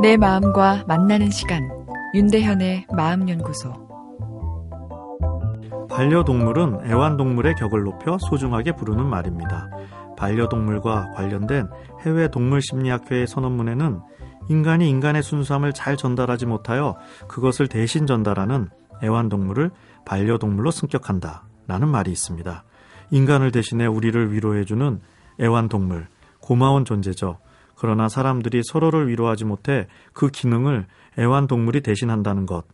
내 마음과 만나는 시간 윤대현의 마음연구소 반려동물은 애완동물의 격을 높여 소중하게 부르는 말입니다. 반려동물과 관련된 해외 동물심리학회의 선언문에는 인간이 인간의 순수함을 잘 전달하지 못하여 그것을 대신 전달하는 애완동물을 반려동물로 승격한다. 라는 말이 있습니다. 인간을 대신해 우리를 위로해주는 애완동물, 고마운 존재죠. 그러나 사람들이 서로를 위로하지 못해 그 기능을 애완동물이 대신한다는 것,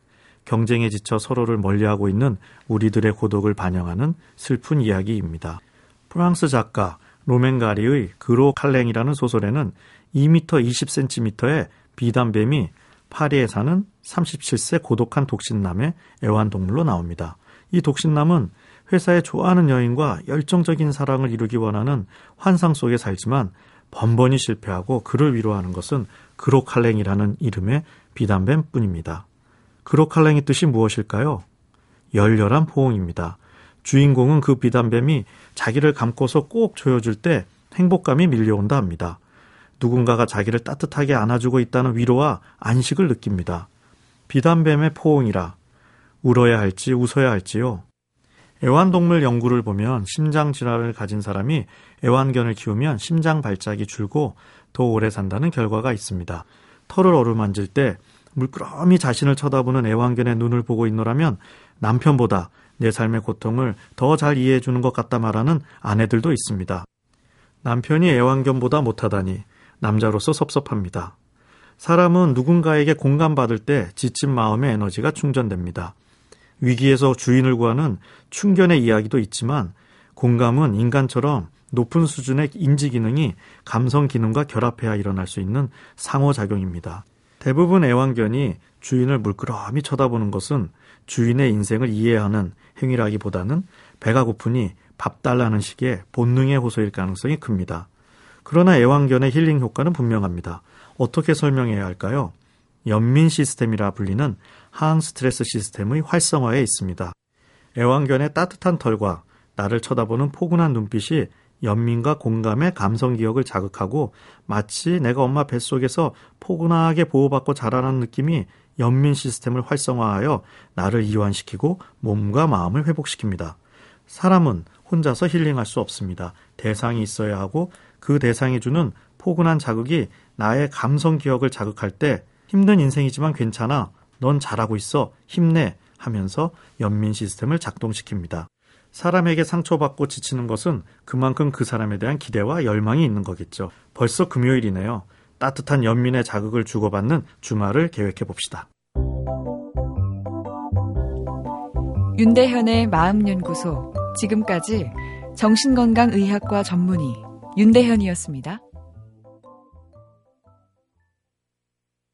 경쟁에 지쳐 서로를 멀리하고 있는 우리들의 고독을 반영하는 슬픈 이야기입니다. 프랑스 작가 로맨가리의 그로 칼랭이라는 소설에는 2m 20cm의 비단뱀이 파리에 사는 37세 고독한 독신남의 애완동물로 나옵니다. 이 독신남은 회사에 좋아하는 여인과 열정적인 사랑을 이루기 원하는 환상 속에 살지만 번번이 실패하고 그를 위로하는 것은 그로칼랭이라는 이름의 비단뱀 뿐입니다. 그로칼랭의 뜻이 무엇일까요? 열렬한 포옹입니다. 주인공은 그 비단뱀이 자기를 감고서 꼭 조여줄 때 행복감이 밀려온다 합니다. 누군가가 자기를 따뜻하게 안아주고 있다는 위로와 안식을 느낍니다. 비단뱀의 포옹이라 울어야 할지 웃어야 할지요. 애완동물 연구를 보면 심장 질환을 가진 사람이 애완견을 키우면 심장 발작이 줄고 더 오래 산다는 결과가 있습니다. 털을 어루만질 때 물끄러미 자신을 쳐다보는 애완견의 눈을 보고 있노라면 남편보다 내 삶의 고통을 더 잘 이해해 주는 것 같다 말하는 아내들도 있습니다. 남편이 애완견보다 못하다니 남자로서 섭섭합니다. 사람은 누군가에게 공감받을 때 지친 마음의 에너지가 충전됩니다. 위기에서 주인을 구하는 충견의 이야기도 있지만 공감은 인간처럼 높은 수준의 인지 기능이 감성 기능과 결합해야 일어날 수 있는 상호작용입니다. 대부분 애완견이 주인을 물끄러미 쳐다보는 것은 주인의 인생을 이해하는 행위라기보다는 배가 고프니 밥 달라는 식의 본능의 호소일 가능성이 큽니다. 그러나 애완견의 힐링 효과는 분명합니다. 어떻게 설명해야 할까요? 연민 시스템이라 불리는 항 스트레스 시스템의 활성화에 있습니다. 애완견의 따뜻한 털과 나를 쳐다보는 포근한 눈빛이 연민과 공감의 감성 기억을 자극하고 마치 내가 엄마 뱃속에서 포근하게 보호받고 자라는 느낌이 연민 시스템을 활성화하여 나를 이완시키고 몸과 마음을 회복시킵니다. 사람은 혼자서 힐링할 수 없습니다. 대상이 있어야 하고 그 대상이 주는 포근한 자극이 나의 감성 기억을 자극할 때 힘든 인생이지만 괜찮아. 넌 잘하고 있어. 힘내. 하면서 연민 시스템을 작동시킵니다. 사람에게 상처받고 지치는 것은 그만큼 그 사람에 대한 기대와 열망이 있는 거겠죠. 벌써 금요일이네요. 따뜻한 연민의 자극을 주고받는 주말을 계획해 봅시다. 윤대현의 마음연구소. 지금까지 정신건강의학과 전문의 윤대현이었습니다.